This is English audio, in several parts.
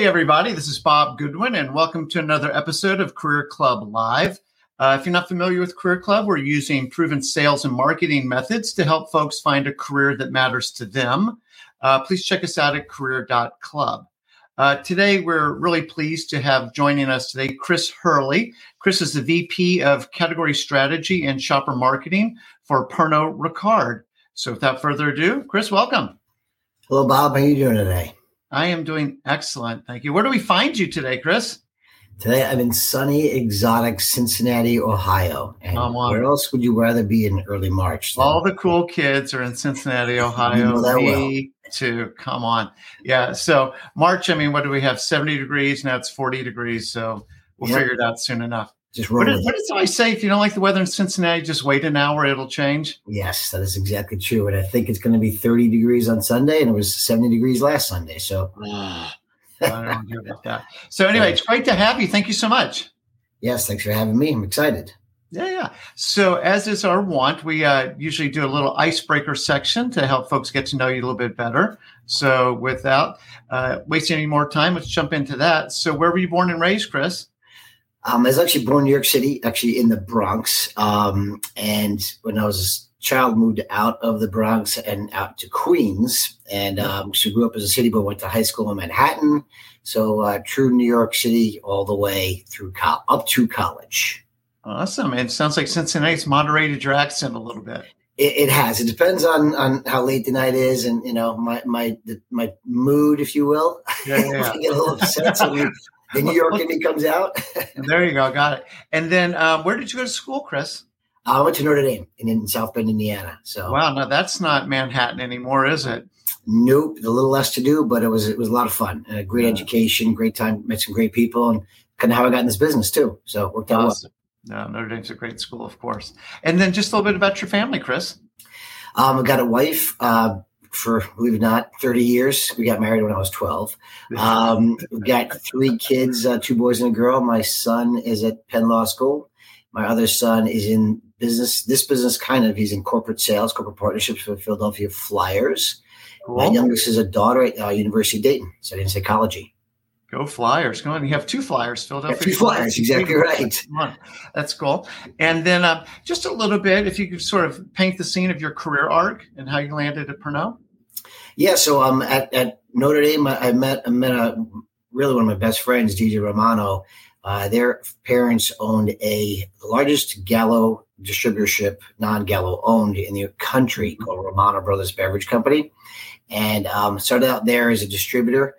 Hey, everybody, this is Bob Goodwin, and welcome to another episode of Career Club Live. Uh, if you're not familiar with Career Club, we're using proven sales and marketing methods to help folks find a career that matters to them. Uh, please check us out at career.club. Uh, today, we're really pleased to have joining us today Chris Hurley. Chris is the VP of Category Strategy and Shopper Marketing for Pernod Ricard. So, without further ado, Chris, welcome. Hello, Bob. How are you doing today? I am doing excellent. Thank you. Where do we find you today, Chris? Today I'm in sunny, exotic Cincinnati, Ohio. And on. where else would you rather be in early March? than- All the cool kids are in Cincinnati, Ohio. know that Me too. Come on. Yeah. So March, I mean, what do we have? 70 degrees. Now it's 40 degrees. So we'll Yep. figure it out soon enough. Just What, roll what does I say? If you don't like the weather in Cincinnati, just wait an hour. It'll change. Yes, that is exactly true. And I think it's going to be 30 degrees on Sunday, and it was 70 degrees last Sunday. So, I don't care about that. So anyway, it's great to have you. Thank you so much. yes, thanks for having me. I'm excited. Yeah, yeah. So, as is our want, we uh, usually do a little icebreaker section to help folks get to know you a little bit better. So, without uh, wasting any more time, let's jump into that. So, where were you born and raised, Chris? Um, I was actually born in New York City, actually in the Bronx. Um, and when I was a child, moved out of the Bronx and out to Queens. And um, so grew up as a city boy, went to high school in Manhattan. So uh, true New York City all the way through col- up to college. Awesome. And it sounds like Cincinnati's moderated your accent a little bit. It, it has. It depends on on how late the night is, and you know my my the, my mood, if you will. Yeah, yeah. I get a little upset. So the New York me comes out. there you go. Got it. And then, um, where did you go to school, Chris? I went to Notre Dame in, in South Bend, Indiana. So Wow. No, that's not Manhattan anymore, is it? Nope, a little less to do, but it was it was a lot of fun. Uh, great Yeah. education, great time, met some great people, and kind of how I got in this business too. So it worked out well. No, Notre Dame's a great school, of course. And then just a little bit about your family, Chris. Um, I got a wife uh, for believe it or not, thirty years. We got married when I was twelve. Um, we got three kids, uh, two boys and a girl. My son is at Penn Law School. My other son is in business. This business kind of he's in corporate sales, corporate partnerships for Philadelphia Flyers. My youngest is a daughter at uh, University of Dayton, studying psychology. Go Flyers. Go on. You have two Flyers, Philadelphia. two Flyers, exactly right. That's cool. And then um, just a little bit, if you could sort of paint the scene of your career arc and how you landed at Pernod. Yeah, so um, at, at Notre Dame, I I met I met a really one of my best friends, DJ Romano. Uh, their parents owned a the largest Gallo distributorship, non-Gallo owned in the country, called Romano Brothers Beverage Company, and um, started out there as a distributor,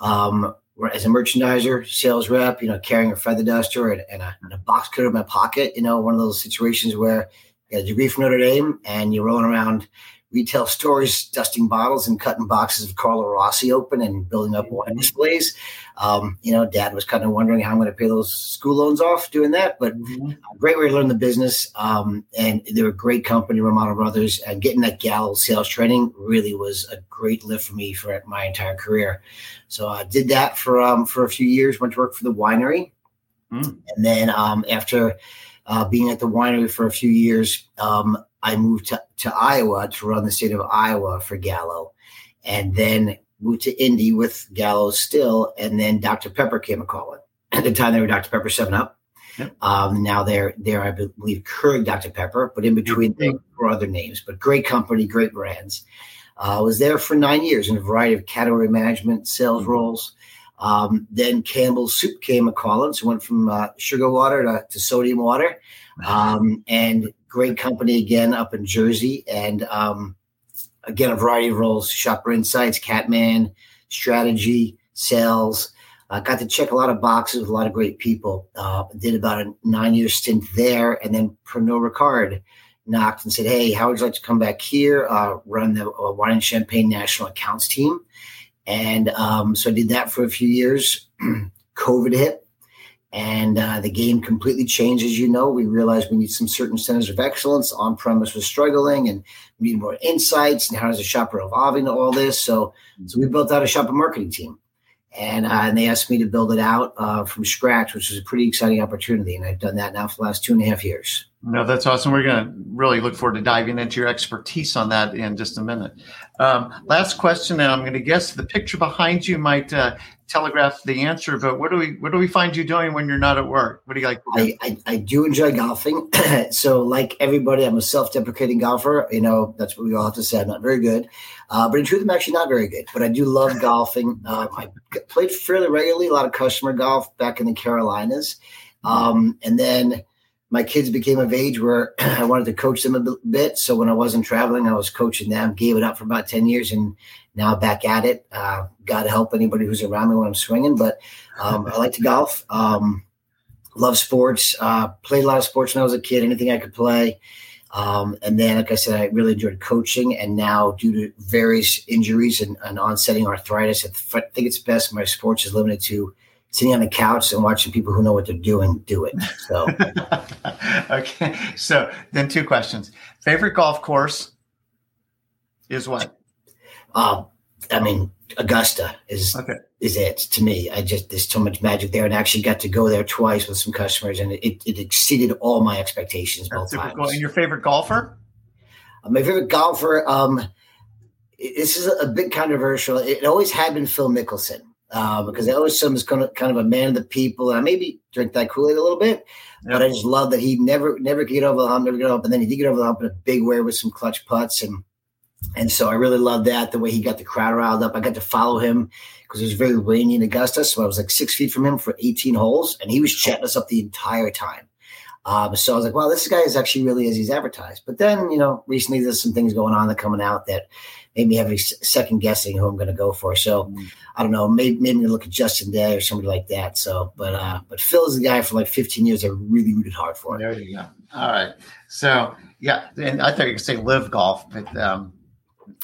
um, as a merchandiser, sales rep. You know, carrying a feather duster and, and, a, and a box cutter in my pocket. You know, one of those situations where you got a degree from Notre Dame and you're rolling around retail stores, dusting bottles and cutting boxes of Carlo Rossi open and building up wine displays. Um, you know, dad was kind of wondering how I'm going to pay those school loans off doing that, but a great way to learn the business. Um, and they're a great company, Romano Brothers, and getting that Gallo sales training really was a great lift for me for my entire career. So I did that for, um, for a few years, went to work for the winery. Mm. And then um, after uh, being at the winery for a few years, um, I moved to, to Iowa to run the state of Iowa for Gallo, and then moved to Indy with Gallo still. And then Dr. Pepper came a calling. At the time, they were Dr. Pepper Seven Up. Yep. Um, now they're they're I believe Keurig Dr. Pepper, but in between they were other names. But great company, great brands. Uh, I was there for nine years in a variety of category management, sales roles. Um, then Campbell's Soup came a calling, so went from uh, sugar water to, to sodium water, um, and great company again up in Jersey, and um, again a variety of roles: shopper insights, Catman, strategy, sales. I got to check a lot of boxes with a lot of great people. Uh, did about a nine-year stint there, and then Pernod Ricard knocked and said, "Hey, how would you like to come back here, uh, run the uh, wine and champagne national accounts team?" And um, so I did that for a few years. COVID hit, and uh, the game completely changed. As you know, we realized we need some certain centers of excellence. On premise was struggling, and we need more insights. And how does a shopper evolve into all this? So, so we built out a shopper marketing team, and uh, and they asked me to build it out uh, from scratch, which was a pretty exciting opportunity. And I've done that now for the last two and a half years. No, that's awesome. We're going to really look forward to diving into your expertise on that in just a minute. Um, last question, and I'm going to guess the picture behind you might uh, telegraph the answer. But what do we what do we find you doing when you're not at work? What do you like? I, I, I do enjoy golfing. so, like everybody, I'm a self-deprecating golfer. You know, that's what we all have to say. I'm not very good, uh, but in truth, I'm actually not very good. But I do love golfing. Uh, I played fairly regularly, a lot of customer golf back in the Carolinas, um, and then my kids became of age where I wanted to coach them a bit. So when I wasn't traveling, I was coaching them. Gave it up for about ten years, and now back at it. Uh, God help anybody who's around me when I'm swinging, but um, I like to golf. Um, love sports. Uh, played a lot of sports when I was a kid. Anything I could play. Um, and then, like I said, I really enjoyed coaching. And now, due to various injuries and, and onsetting arthritis, I think it's best my sports is limited to sitting on the couch and watching people who know what they're doing do it. So, okay. So then, two questions: favorite golf course is what? Uh, I mean, Augusta is okay. is it to me. I just there's so much magic there, and I actually got to go there twice with some customers, and it, it exceeded all my expectations both That's times. And your favorite golfer? Uh, my favorite golfer. Um, this is a bit controversial. It always had been Phil Mickelson uh, because I always saw him as kind of, kind of a man of the people. And I maybe drink that Kool Aid a little bit, yep. but I just love that he never never get over the hump, never get up, and then he did get over the hump in a big way with some clutch putts, and and so I really love that the way he got the crowd riled up. I got to follow him because it was very rainy in Augusta, so I was like six feet from him for 18 holes, and he was chatting us up the entire time. Um, so I was like, wow, this guy is actually really as he's advertised. But then, you know, recently there's some things going on that coming out that made me have a second guessing who I'm going to go for. So mm. I don't know, maybe maybe look at Justin Day or somebody like that. So, but uh, but Phil is the guy for like 15 years. I really rooted hard for. him. There you go. All right. So yeah, and I thought you could say LIV Golf, but um,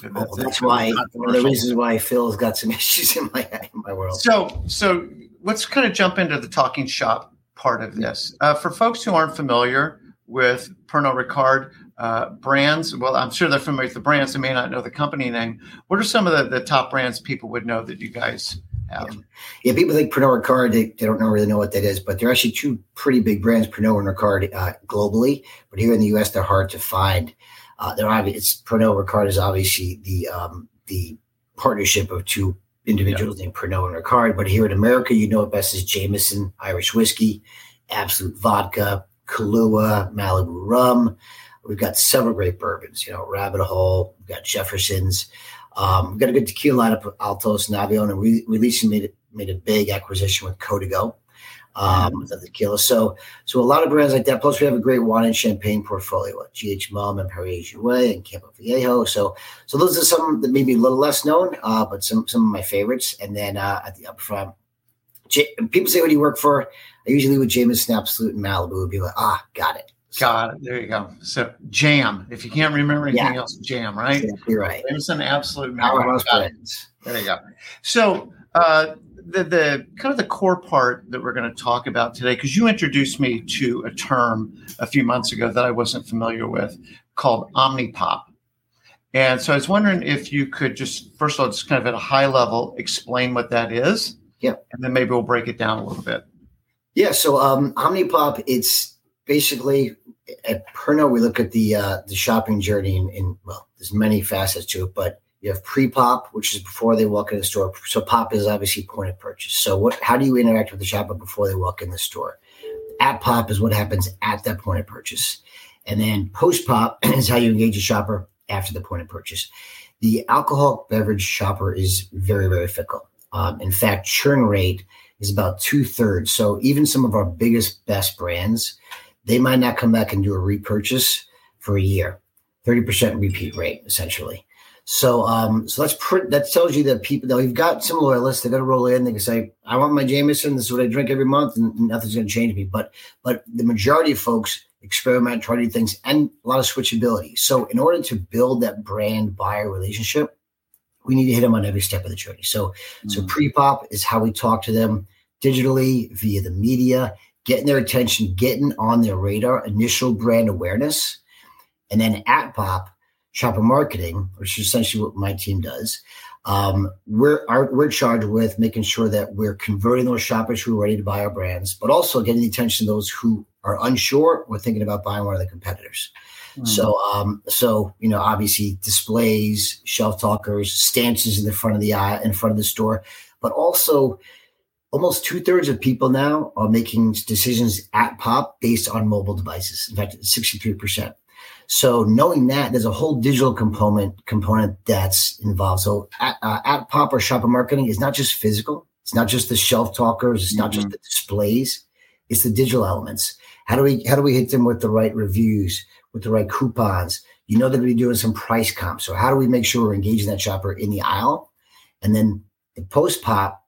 that's, oh, that's why one of the reasons why Phil's got some issues in my in my world. So so let's kind of jump into the talking shop part of this. Uh, for folks who aren't familiar with Pernod Ricard, uh, brands. Well, I'm sure they're familiar with the brands. They may not know the company name. What are some of the, the top brands people would know that you guys have? Yeah, yeah people think Pernod Ricard, they, they, don't know, really know what that is, but they're actually two pretty big brands, Pernod and Ricard, uh, globally. But here in the U.S., they're hard to find. Uh, they're obvious. Pernod Ricard is obviously the um, the partnership of two individuals yeah. named Pernod and Ricard. But here in America, you know it best as Jameson Irish whiskey, Absolut Vodka, Kahlua, Malibu rum. We've got several great bourbons, you know, Rabbit Hole, we've got Jefferson's. Um, we've got a good tequila lineup Altos and and we, we recently made, made a big acquisition with Código, um, mm-hmm. the tequila. So, so a lot of brands like that. Plus, we have a great wine and champagne portfolio at GH Mumm and Perrier Jouet and Campo Viejo. So, so those are some that may be a little less known, uh, but some some of my favorites. And then uh, at the up front, J- people say, "What do you work for?" I usually with Jameson Absolut and Malibu would be like, "Ah, got it." Got it. There you go. So jam. If you can't remember anything yeah. else, jam, right? Exactly right. Jameson Absolut powerhouse brands. There you go. So uh, the the kind of the core part that we're going to talk about today, because you introduced me to a term a few months ago that I wasn't familiar with, called Omnipop. And so I was wondering if you could just first of all, just kind of at a high level, explain what that is. Yeah. And then maybe we'll break it down a little bit. Yeah. So um, Omnipop, it's basically at Pernod, we look at the uh, the shopping journey in, in, well, there's many facets to it, but you have pre-pop, which is before they walk in the store. So pop is obviously point of purchase. So what? How do you interact with the shopper before they walk in the store? At pop is what happens at that point of purchase, and then post pop is how you engage the shopper after the point of purchase. The alcohol beverage shopper is very very fickle. Um, in fact, churn rate is about two thirds. So even some of our biggest best brands they might not come back and do a repurchase for a year. 30% repeat rate, essentially. So, um, so that's pr- that tells you that people, though, you've got some loyalists, they're going to roll in. They can say, "I want my Jameson. This is what I drink every month, and nothing's going to change me." But, but the majority of folks experiment, try new things, and a lot of switchability. So, in order to build that brand buyer relationship, we need to hit them on every step of the journey. So, mm-hmm. so mm. pre pop is how we talk to them digitally via the media getting their attention, getting on their radar, initial brand awareness. And then at Pop, shopper marketing, which is essentially what my team does, um, we're our, we're charged with making sure that we're converting those shoppers who are ready to buy our brands, but also getting the attention of those who are unsure or thinking about buying one of the competitors. Hmm. So, um, so you know, obviously displays, shelf talkers, stances in the front of the eye, in front of the store, but also almost two thirds of people now are making decisions at Pop based on mobile devices. In fact, sixty three percent. So knowing that there's a whole digital component component that's involved. So at, uh, at Pop or shopper marketing is not just physical. It's not just the shelf talkers. It's not just Mhm. the displays. It's the digital elements. How do we how do we hit them with the right reviews, with the right coupons? You know they're going to be doing some price comps. So how do we make sure we're engaging that shopper in the aisle? And then the post pop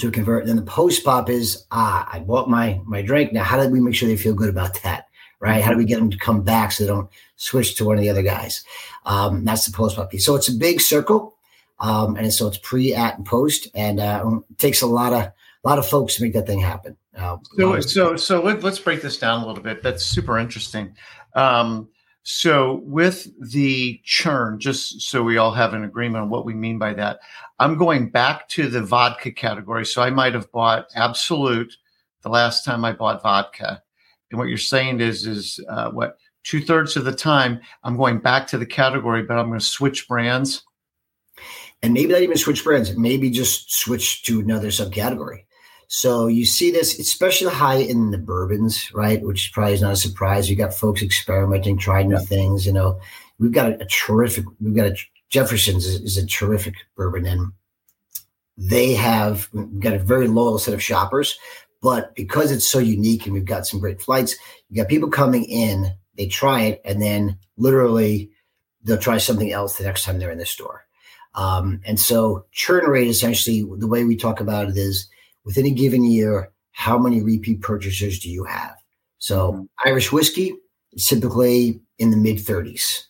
to convert. And Then the post pop is ah, I bought my my drink. Now how do we make sure they feel good about that? Right? How do we get them to come back so they don't switch to one of the other guys? Um, that's the post pop piece. So it's a big circle. Um, and so it's pre, at, and post, and uh, it takes a lot of a lot of folks to make that thing happen. Uh, So, so, so let, us break this down a little bit. That's super interesting. Um, so, with the churn, just so we all have an agreement on what we mean by that, I'm going back to the vodka category. So, I might have bought Absolut the last time I bought vodka, and what you're saying is, is uh, what two thirds of the time I'm going back to the category, but I'm going to switch brands. and maybe not even switch brands, maybe just switch to another subcategory. So you see this, especially high in the bourbons, right? Which probably is not a surprise. You got folks experimenting, trying new things. You know, we've got a, a terrific, we've got a Jefferson's is, is a terrific bourbon, and they have got a very loyal set of shoppers. But because it's so unique and we've got some great flights, you got people coming in, they try it, and then literally they'll try something else the next time they're in the store. Um, and so churn rate essentially the way we talk about it is within a given year, how many repeat purchasers do you have? So Mhm. Irish whiskey is typically in the mid 30s.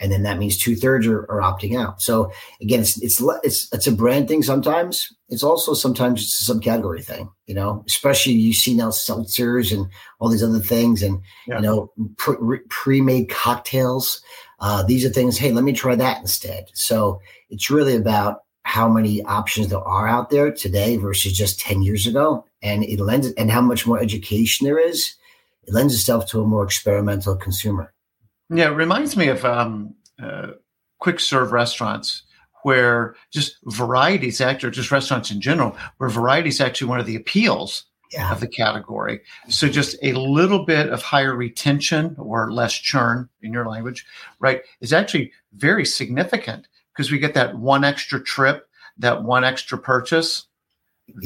And then that means two thirds are, are opting out. So again, it's it's it's it's a brand thing. Sometimes it's also sometimes it's a subcategory thing. You know, especially you see now seltzers and all these other things, and Yeah. you know pre- pre-made cocktails. Uh, these are things. Hey, let me try that instead. So it's really about how many options there are out there today versus just 10 years ago and it lends and how much more education there is it lends itself to a more experimental consumer Yeah, it reminds me of um, uh, quick serve restaurants where just varieties, actually, just restaurants in general, where variety is actually one of the appeals yeah of the category. So just a little bit of higher retention or less churn in your language, right, is actually very significant because we get that one extra trip, that one extra purchase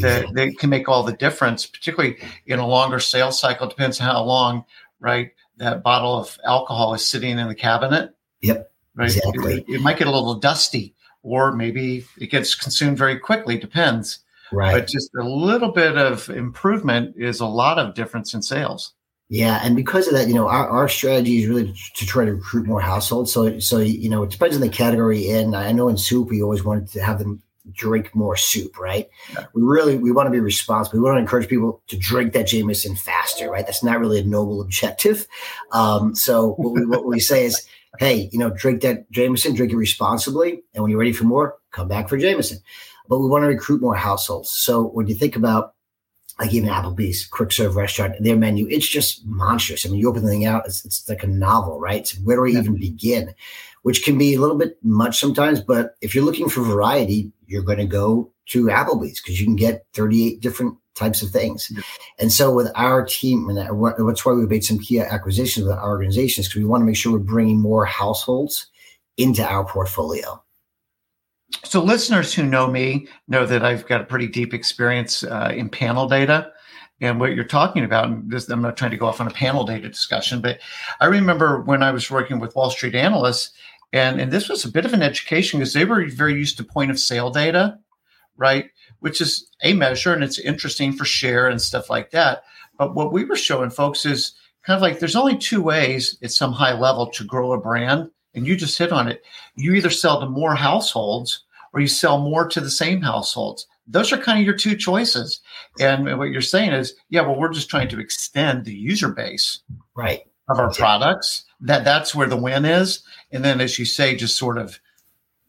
that, can make all the difference, particularly in a longer sales cycle. Depends on how long, right, that bottle of alcohol is sitting in the cabinet. Yep, Right. exactly. It, it might get a little dusty, or maybe it gets consumed very quickly. Depends. right But just a little bit of improvement is a lot of difference in sales. Yeah, and because of that, you know, our, our strategy is really to try to recruit more households. So, so you know, it depends on the category. In I know in soup, we always wanted to have them drink more soup, right? Yeah. We really we want to be responsible. We want to encourage people to drink that Jameson faster, right? That's not really a noble objective. Um, so what we what we say is, hey, you know, drink that Jameson, drink it responsibly, and when you're ready for more, come back for Jameson. But we want to recruit more households. So when you think about like even Applebee's quick serve restaurant, their menu, it's just monstrous. I mean, you open the thing out, it's, it's like a novel, right? So where do we Yeah. even begin? Which can be a little bit much sometimes, but if you're looking for variety, you're going to go to Applebee's because you can get 38 different types of things. And so with our team, and that's why we made some key acquisitions with our organizations because we want to make sure we're bringing more households into our portfolio. So, listeners who know me know that I've got a pretty deep experience uh, in panel data. And what you're talking about, and this, I'm not trying to go off on a panel data discussion, but I remember when I was working with Wall Street analysts, and, and this was a bit of an education because they were very used to point of sale data, right? Which is a measure and it's interesting for share and stuff like that. But what we were showing folks is kind of like there's only two ways at some high level to grow a brand. And you just hit on it. You either sell to more households or you sell more to the same households. Those are kind of your two choices. And what you're saying is, yeah, well, we're just trying to extend the user base Right. Of our products. That that's where the win is. And then, as you say, just sort of,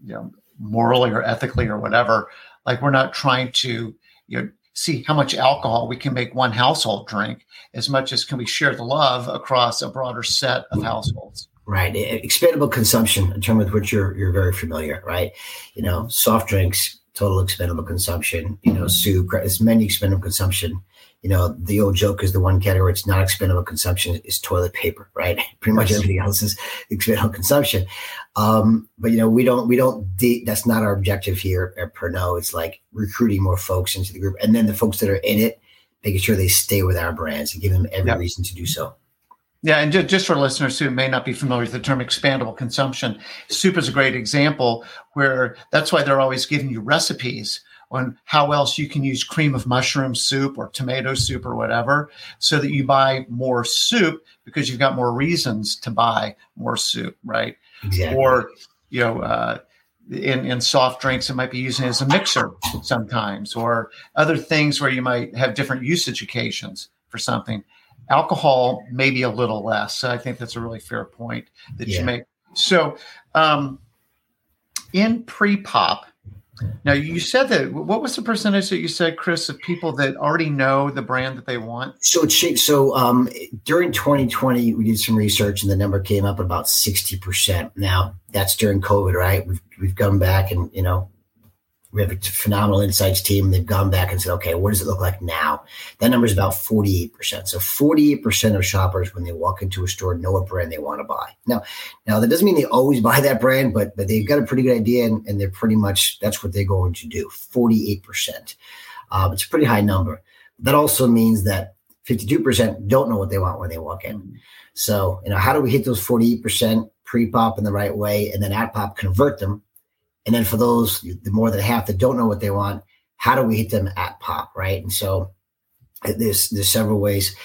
you know, morally or ethically or whatever, like we're not trying to, you know, see how much alcohol we can make one household drink as much as can we share the love across a broader set of mm-hmm. households. Right. Expandable consumption, a term with which you're you're very familiar, right? You know, soft drinks, total expandable consumption, you know, soup, as many expandable consumption you know, the old joke is the one category it's not expandable consumption is toilet paper, right? Pretty much everything else is expandable consumption. Um, but you know, we don't, we don't, de- that's not our objective here at Pernod. It's like recruiting more folks into the group. And then the folks that are in it, making sure they stay with our brands and give them every yep. reason to do so. Yeah, and just for listeners who may not be familiar with the term expandable consumption, soup is a great example where that's why they're always giving you recipes on how else you can use cream of mushroom soup or tomato soup or whatever so that you buy more soup because you've got more reasons to buy more soup right exactly. or you know uh, in, in soft drinks it might be using as a mixer sometimes or other things where you might have different usage occasions for something alcohol maybe a little less so i think that's a really fair point that yeah. you make so um, in pre-pop now you said that. What was the percentage that you said, Chris, of people that already know the brand that they want? So it's so um, during 2020, we did some research, and the number came up about 60 percent. Now that's during COVID, right? We've we've come back, and you know we have a phenomenal insights team. They've gone back and said, okay, what does it look like now? That number is about 48%. So 48% of shoppers, when they walk into a store, know what brand they want to buy. Now, now that doesn't mean they always buy that brand, but, but they've got a pretty good idea and, and they're pretty much, that's what they're going to do. 48%. Um, it's a pretty high number. That also means that 52% don't know what they want when they walk in. So, you know, how do we hit those 48% pre-pop in the right way and then at pop convert them and then for those, the more than half that don't know what they want, how do we hit them at pop, right? And so there's there's several ways.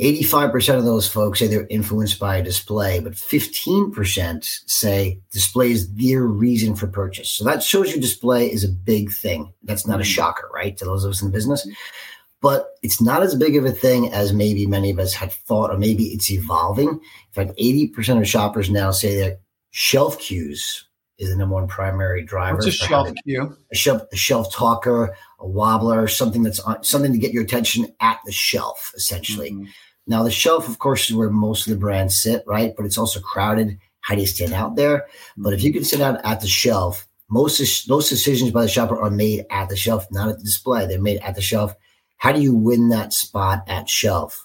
85% of those folks say they're influenced by a display, but 15% say display is their reason for purchase. So that shows you display is a big thing. That's not a mm-hmm. shocker, right? To those of us in the business. But it's not as big of a thing as maybe many of us had thought, or maybe it's evolving. In fact, 80% of shoppers now say that shelf cues is the number one primary driver. What's a shelf cue? A shelf, a shelf talker, a wobbler, something that's on, something to get your attention at the shelf, essentially. Mm-hmm. Now, the shelf, of course, is where most of the brands sit, right? But it's also crowded. How do you stand out there? But if you can sit out at the shelf, most most decisions by the shopper are made at the shelf, not at the display. They're made at the shelf. How do you win that spot at shelf?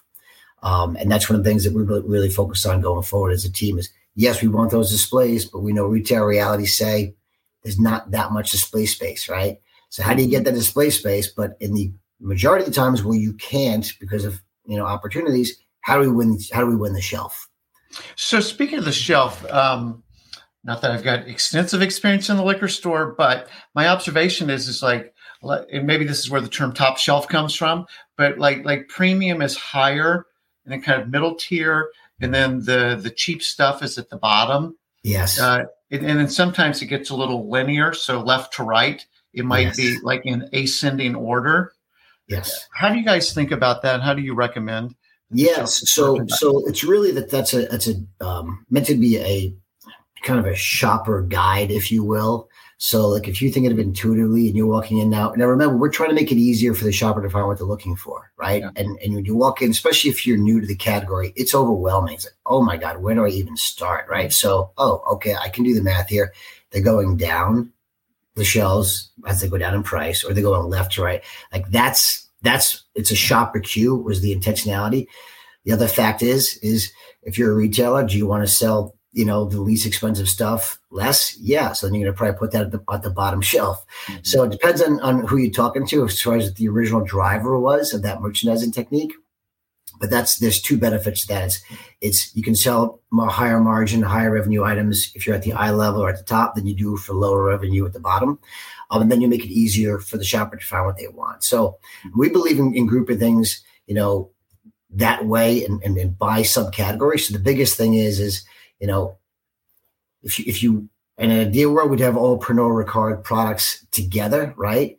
Um, and that's one of the things that we really, really focus on going forward as a team is yes, we want those displays, but we know retail realities say there's not that much display space, right? So how do you get that display space? But in the majority of the times where you can't because of you know opportunities, how do we win? How do we win the shelf? So speaking of the shelf, um, not that I've got extensive experience in the liquor store, but my observation is is like, and maybe this is where the term top shelf comes from, but like like premium is higher and then kind of middle tier and then the the cheap stuff is at the bottom. Yes. Uh, and, and, then sometimes it gets a little linear, so left to right. It might yes. be like in ascending order. Yes. How do you guys think about that? How do you recommend? Yes. So so it's really that that's a that's a um, meant to be a kind of a shopper guide, if you will. So, like, if you think of it intuitively and you're walking in now, now remember, we're trying to make it easier for the shopper to find what they're looking for, right? Yeah. And and when you walk in, especially if you're new to the category, it's overwhelming. It's like, oh my god, where do I even start, right? So, oh, okay, I can do the math here. They're going down the shelves as they go down in price, or they're going left to right. Like that's that's it's a shopper cue was the intentionality. The other fact is is if you're a retailer, do you want to sell you know, the least expensive stuff less? Yeah. So then you're going to probably put that at the, at the bottom shelf. Mm-hmm. So it depends on, on who you're talking to as far as the original driver was of that merchandising technique. But that's, there's two benefits to that. It's, it's, you can sell more higher margin, higher revenue items if you're at the eye level or at the top than you do for lower revenue at the bottom. Um, and then you make it easier for the shopper to find what they want. So we believe in, in grouping things, you know, that way and, and, and by subcategory. So the biggest thing is, is, you know, if you, if you, in an ideal world, we'd have all Pernod Ricard products together, right?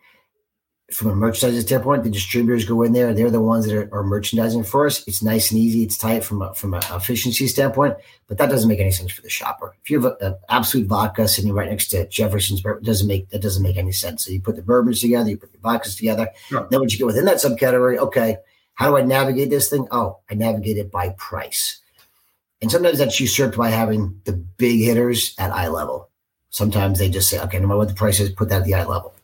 from a merchandising standpoint, the distributors go in there. They're the ones that are, are merchandising for us. It's nice and easy. It's tight from a, from an efficiency standpoint, but that doesn't make any sense for the shopper. If you have an Absolut vodka sitting right next to Jefferson's, it doesn't make that doesn't make any sense. So you put the bourbons together, you put the vodkas together. Sure. Then once you get within that subcategory, okay, how do I navigate this thing? Oh, I navigate it by price, and sometimes that's usurped by having the big hitters at eye level. Sometimes they just say, okay, no matter what the price is, put that at the eye level.